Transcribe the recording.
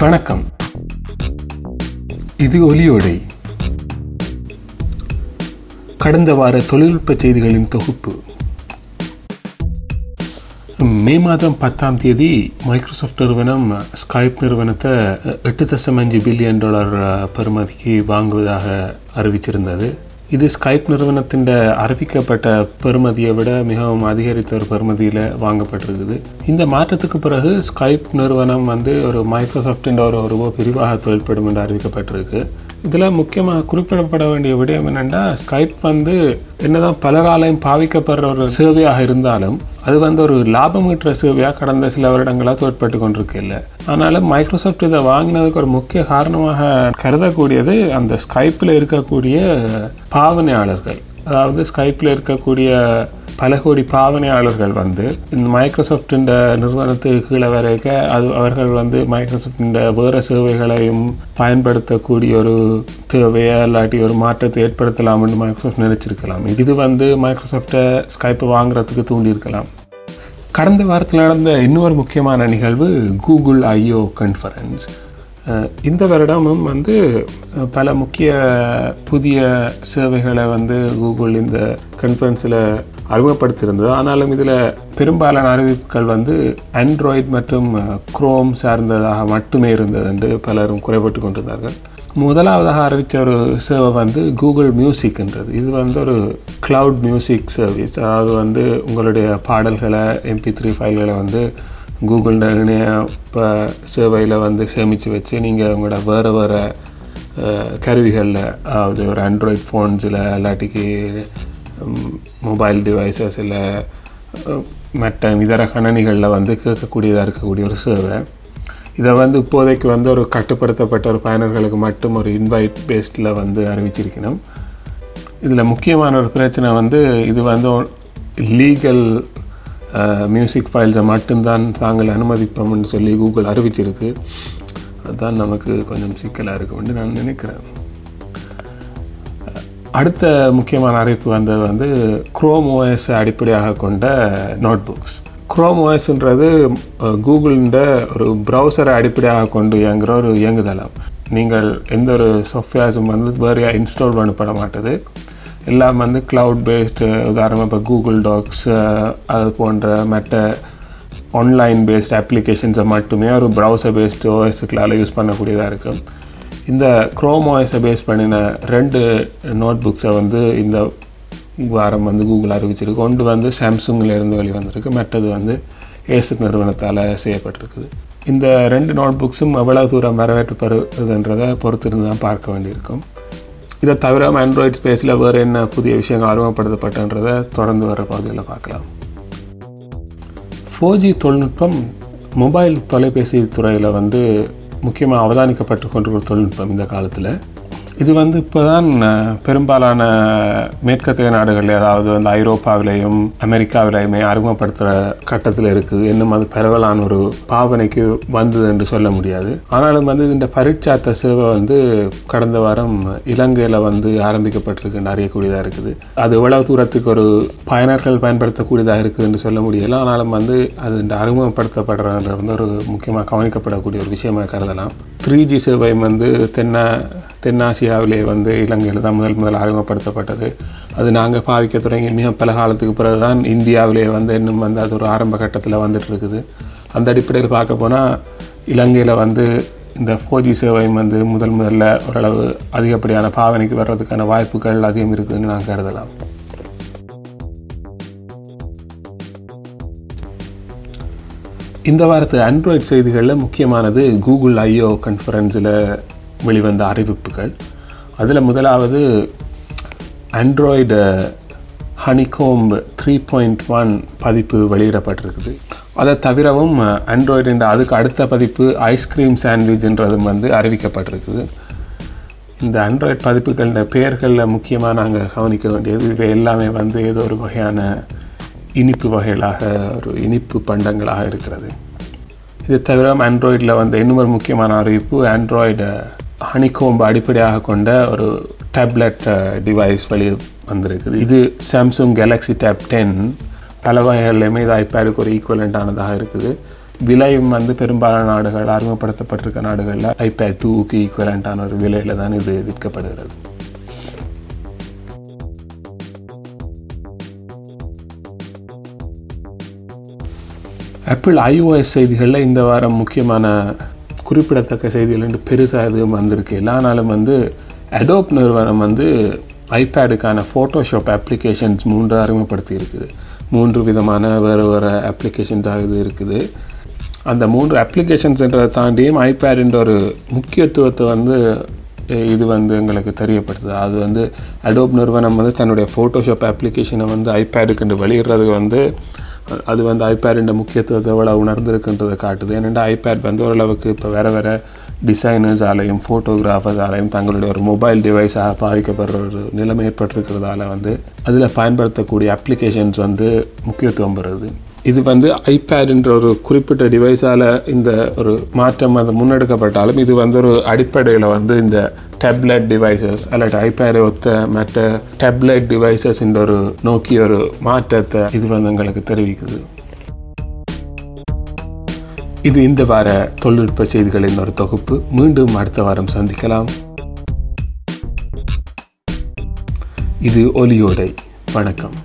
வணக்கம். இது ஒலியோடை. கடந்த வார தொழில்நுட்ப செய்திகளின் தொகுப்பு. மே மாதம் பத்தாம் தேதி மைக்ரோசாஃப்ட் நிறுவனம் ஸ்கைப் நிறுவனத்தை எட்டு தசம் அஞ்சு பில்லியன் டாலர் பெறுமதிக்கு வாங்குவதாக அறிவிச்சிருந்தது இது ஸ்கைப் நிறுவனத்தின் அறிவிக்கப்பட்ட பெறுமதியை விட மிகவும் அதிகரித்த ஒரு பெறுமதியில் வாங்கப்பட்டிருக்குது. இந்த மாற்றத்துக்கு பிறகு ஸ்கைப் நிறுவனம் வந்து ஒரு மைக்ரோசாஃப்டின் ஒரு ஒரு பிரிவாக தொழில்படும் என்று அறிவிக்கப்பட்டிருக்கு. இதில் முக்கியமாக குறிப்பிடப்பட வேண்டிய விடயம் என்னென்னா ஸ்கைப் வந்து என்னதான் பலராலையும் பாவிக்கப்படுற ஒரு சேவையாக இருந்தாலும் அது வந்து ஒரு லாபம் ஈட்டுற சேவையாக கடந்த சில வருடங்களாக தோற்பட்டு கொண்டிருக்கு இல்லை ஆனாலும் மைக்ரோசாஃப்ட் இதை வாங்கினதுக்கு ஒரு முக்கிய காரணமாக கருதக்கூடியது அந்த ஸ்கைப்பில் இருக்கக்கூடிய பாவனையாளர்கள். அதாவது ஸ்கைப்பில் இருக்கக்கூடிய பல கோடி பாவனையாளர்கள் வந்து இந்த மைக்ரோசாஃப்டின் நிறுவனத்துக்கு கீழே வரைக்க அது அவர்கள் வந்து மைக்ரோசாஃப்டின் வேறு சேவைகளையும் பயன்படுத்தக்கூடிய ஒரு தேவையை இல்லாட்டி ஒரு மாற்றத்தை ஏற்படுத்தலாம்னு மைக்ரோசாஃப்ட் நினைச்சிருக்கலாம். இது வந்து மைக்ரோசாஃப்டை ஸ்கைப்பை வாங்குறதுக்கு தூண்டியிருக்கலாம். கடந்த வாரத்தில் நடந்த இன்னொரு முக்கியமான நிகழ்வு கூகுள் ஐஓ கான்ஃபரன்ஸ் இந்த வருடமும் வந்து பல முக்கிய புதிய சேவைகளை வந்து கூகுள் இந்த கன்ஃபரன்ஸில் அறிமுகப்படுத்தியிருந்தது. ஆனாலும் இதில் பெரும்பாலான அறிவிப்புகள் வந்து ஆண்ட்ராய்ட் மற்றும் குரோம் சார்ந்ததாக மட்டுமே இருந்தது என்று பலரும் குறைபட்டு கொண்டிருந்தார்கள். முதலாவதாக அறிவித்த ஒரு சேவை வந்து கூகுள் மியூசிக்ன்றது இது வந்து ஒரு க்ளவுட் மியூசிக் சர்வீஸ் அதாவது வந்து உங்களுடைய பாடல்களை எம்பி த்ரீ ஃபைல்களை வந்து கூகுள் இப்போ சேவையில் வந்து சேமித்து வச்சு நீங்கள் உங்களோட வேறு வேறு கருவிகளில் அதாவது ஒரு ஆண்ட்ராய்ட் ஃபோன்ஸில் இல்லாட்டிக்கு மொபைல் டிவைசஸில் மற்ற இதர கணனிகளில் வந்து கேட்கக்கூடியதாக இருக்கக்கூடிய ஒரு சேவை. இதை வந்து இப்போதைக்கு வந்து ஒரு கட்டுப்படுத்தப்பட்ட ஒரு பயனர்களுக்கு மட்டும் ஒரு இன்வைட் பேஸ்டில் வந்து அறிவிச்சிருக்கணும். இதில் முக்கியமான ஒரு பிரச்சனை வந்து இது வந்து லீகல் மியூசிக் ஃபைல்ஸை மட்டும்தான் தாங்கள் அனுமதிப்போம்னு சொல்லி கூகுள் அறிவிச்சிருக்கு. அதுதான் நமக்கு கொஞ்சம் சிக்கலாக இருக்கும்னு நான் நினைக்கிறேன். அடுத்த முக்கியமான அறிவிப்பு வந்தது வந்து குரோம் ஓஎஸ் அடிப்படையாக கொண்ட நோட் புக்ஸ் குரோம் ஓஎஸ்ன்றது கூகுளிൻ്റെ ஒரு ப்ரௌசரை அடிப்படையாக கொண்டு இயங்குகிற ஒரு இயங்குதளம். நீங்கள் எந்த ஒரு சாஃப்ட்வேர்ஸும் வந்து வேறையாக இன்ஸ்டால் பண்ணப்பட மாட்டுது. எல்லாம் வந்து க்ளவுட் பேஸ்டு உதாரணமாக இப்போ கூகுள் டாக்ஸ் அது போன்ற மற்ற ஆன்லைன் பேஸ்ட் அப்ளிகேஷன்ஸை மட்டுமே ஒரு ப்ரௌசர் பேஸ்டு ஓஎஸ்க்குளால் யூஸ் பண்ணக்கூடியதாக இருக்கும் இந்த க்ரோம் ஓஎஸை பேஸ் பண்ணின ரெண்டு நோட் புக்ஸை வந்து இந்த வாரம் வந்து கூகுள் அறிவிச்சிருக்கு. ஒன்று வந்து சாம்சங்கிலேருந்து வெளிவந்திருக்கு. மற்றது வந்து ஏசு நிறுவனத்தால் செய்யப்பட்டிருக்குது. இந்த ரெண்டு நோட் புக்ஸும் எவ்வளவு தூரம் வரவேற்படுறதுன்றதை பொறுத்திருந்து தான் பார்க்க வேண்டியிருக்கும். இதை தவிர ஆண்ட்ராய்ட் ஸ்பேஸில் வேறு என்ன புதிய விஷயங்கள் அறிமுகப்படுத்தப்பட்டன்றதை தொடர்ந்து வர பகுதிகளில் பார்க்கலாம். ஃபோர் ஜி தொழில்நுட்பம் மொபைல் தொலைபேசி துறையில் வந்து முக்கியமாக அவதானிக்கப்பட்டு கொண்டிருக்கிற தொழில்நுட்பம் இந்த காலத்தில். இது வந்து இப்போ தான் பெரும்பாலான மேற்கத்திய நாடுகளில் அதாவது வந்து ஐரோப்பாவிலையும் அமெரிக்காவிலையுமே அறிமுகப்படுத்துகிற கட்டத்தில் இருக்குது. இன்னும் அது பரவலான ஒரு பாவனைக்கு வந்தது என்று சொல்ல முடியாது. ஆனாலும் வந்து இந்த பரீட்சாத்த சேவை வந்து கடந்த வாரம் இலங்கையில் வந்து ஆரம்பிக்கப்பட்டிருக்குன்னு அறியக்கூடியதாக இருக்குது. அது எவ்வளவு தூரத்துக்கு ஒரு பயனர்கள் பயன்படுத்தக்கூடியதாக இருக்குது என்று சொல்ல முடியல. ஆனாலும் வந்து அது இந்த அறிமுகப்படுத்தப்படுறது வந்து ஒரு முக்கியமாக கவனிக்கப்படக்கூடிய ஒரு விஷயமாக கருதலாம். த்ரீ ஜி சேவை வந்து தென்ன தென்னாசியாவிலே வந்து இலங்கையில் தான் முதல் முதல் அறிமுகப்படுத்தப்பட்டது. அது நாங்கள் பாவிக்க தொடங்கி மிக பல காலத்துக்கு பிறகு தான் இந்தியாவிலே வந்து இன்னும் வந்து அது ஒரு ஆரம்ப கட்டத்தில் வந்துட்டு இருக்குது அந்த அடிப்படையில் பார்க்க போனால் இலங்கையில் வந்து இந்த ஃபோர் ஜி வந்து முதல் முதல்ல ஓரளவு அதிகப்படியான பாவனைக்கு வர்றதுக்கான வாய்ப்புகள் அதிகம் இருக்குதுன்னு நான் கருதலாம். இந்த வாரத்து ஆண்ட்ராய்ட் செய்திகளில் முக்கியமானது கூகுள் ஐஓ கான்ஃபரன்ஸில் வெளிவந்த அறிவிப்புகள். அதில் முதலாவது Android Honeycomb three point one பதிப்பு வெளியிடப்பட்டிருக்குது. அதை தவிரவும் ஆண்ட்ராய்டு அதுக்கு அடுத்த பதிப்பு ஐஸ்கிரீம் சாண்ட்விச்ன்றதும் வந்து அறிவிக்கப்பட்டிருக்குது. இந்த ஆண்ட்ராய்டு பதிப்புகளின் பெயர்களில் முக்கியமாக நாங்கள் கவனிக்க வேண்டியது இவை எல்லாமே வந்து ஏதோ ஒரு வகையான இனிப்பு வகைகளாக ஒரு இனிப்பு பண்டங்களாக இருக்கிறது. இது தவிர ஆண்ட்ராய்டில் வந்து இன்னும் ஒரு முக்கியமான அறிவிப்பு ஆண்ட்ராய்டு ஹனிகோம்பு அடிப்படையாக கொண்ட ஒரு டேப்லெட் டிவைஸ் வெளியே வந்திருக்குது. இது சாம்சங் கேலக்ஸி டேப் டென் பல வகைகள்லையுமே இது ஐபேடுக்கு ஒரு ஈக்குவலண்ட்டானதாக இருக்குது. விலையும் வந்து பெரும்பாலான நாடுகள் அறிமுகப்படுத்தப்பட்டிருக்க நாடுகளில் ஐபேட் டூவுக்கு ஈக்குவலண்ட்டான ஒரு விலையில் தான் இது விற்கப்படுகிறது. ஆப்பிள் ஐஓஎஸ் செய்திகளில் இந்த வாரம் முக்கியமான குறிப்பிடத்தக்க செய்திகள் என்று பெருசாக எதுவும் வந்திருக்கு. எல்லா நாளும் வந்து அடோப் நிறுவனம் வந்து ஐபேடுக்கான ஃபோட்டோஷாப் அப்ளிகேஷன்ஸ் மூன்று அறிமுகப்படுத்தி இருக்குது மூன்று விதமான வேறு வேறு அப்ளிகேஷன்ஸாக இது இருக்குது. அந்த மூன்று அப்ளிகேஷன்ஸ்ன்றதை தாண்டியும் ஐபேடுன்ற ஒரு முக்கியத்துவத்தை வந்து இது வந்து எங்களுக்கு தெரியப்படுத்துது. அது வந்து அடோப் நிறுவனம் வந்து தன்னுடைய ஃபோட்டோஷாப் அப்ளிகேஷனை வந்து ஐபேடுக்கு வெளியிடுறது வந்து அது வந்து ஐபேடின் முக்கியத்துவத்தை எவ்வளோ உணர்ந்திருக்குன்றதை காட்டுது. ஏனென்றால் ஐபேட் வந்து ஓரளவுக்கு இப்போ வேறு வேறு டிசைனர்ஸ் ஆலையும் ஃபோட்டோகிராஃபர்ஸ் ஆலையும் தங்களுடைய ஒரு மொபைல் டிவைஸாக பாவிக்கப்படுற ஒரு நிலைமை ஏற்பட்டிருக்கிறதால வந்து அதில் பயன்படுத்தக்கூடிய அப்ளிகேஷன்ஸ் வந்து முக்கியத்துவம் பெறுது. இது வந்து ஐபேடுன்ற ஒரு குறிப்பிட்ட டிவைஸால் இந்த ஒரு மாற்றம் அது முன்னெடுக்கப்பட்டாலும் இது வந்து ஒரு அடிப்படையில் வந்து இந்த டேப்லெட் டிவைசஸ் அல்லது ஐபேரை ஒத்த மற்ற டேப்லெட் டிவைசஸ் என்ற ஒரு நோக்கிய ஒரு மாற்றத்தை இது வந்து எங்களுக்கு தெரிவிக்குது. இது இந்த வார தொழில்நுட்ப செய்திகளின் ஒரு தொகுப்பு. மீண்டும் அடுத்த வாரம் சந்திக்கலாம். இது ஒலியோடை. வணக்கம்.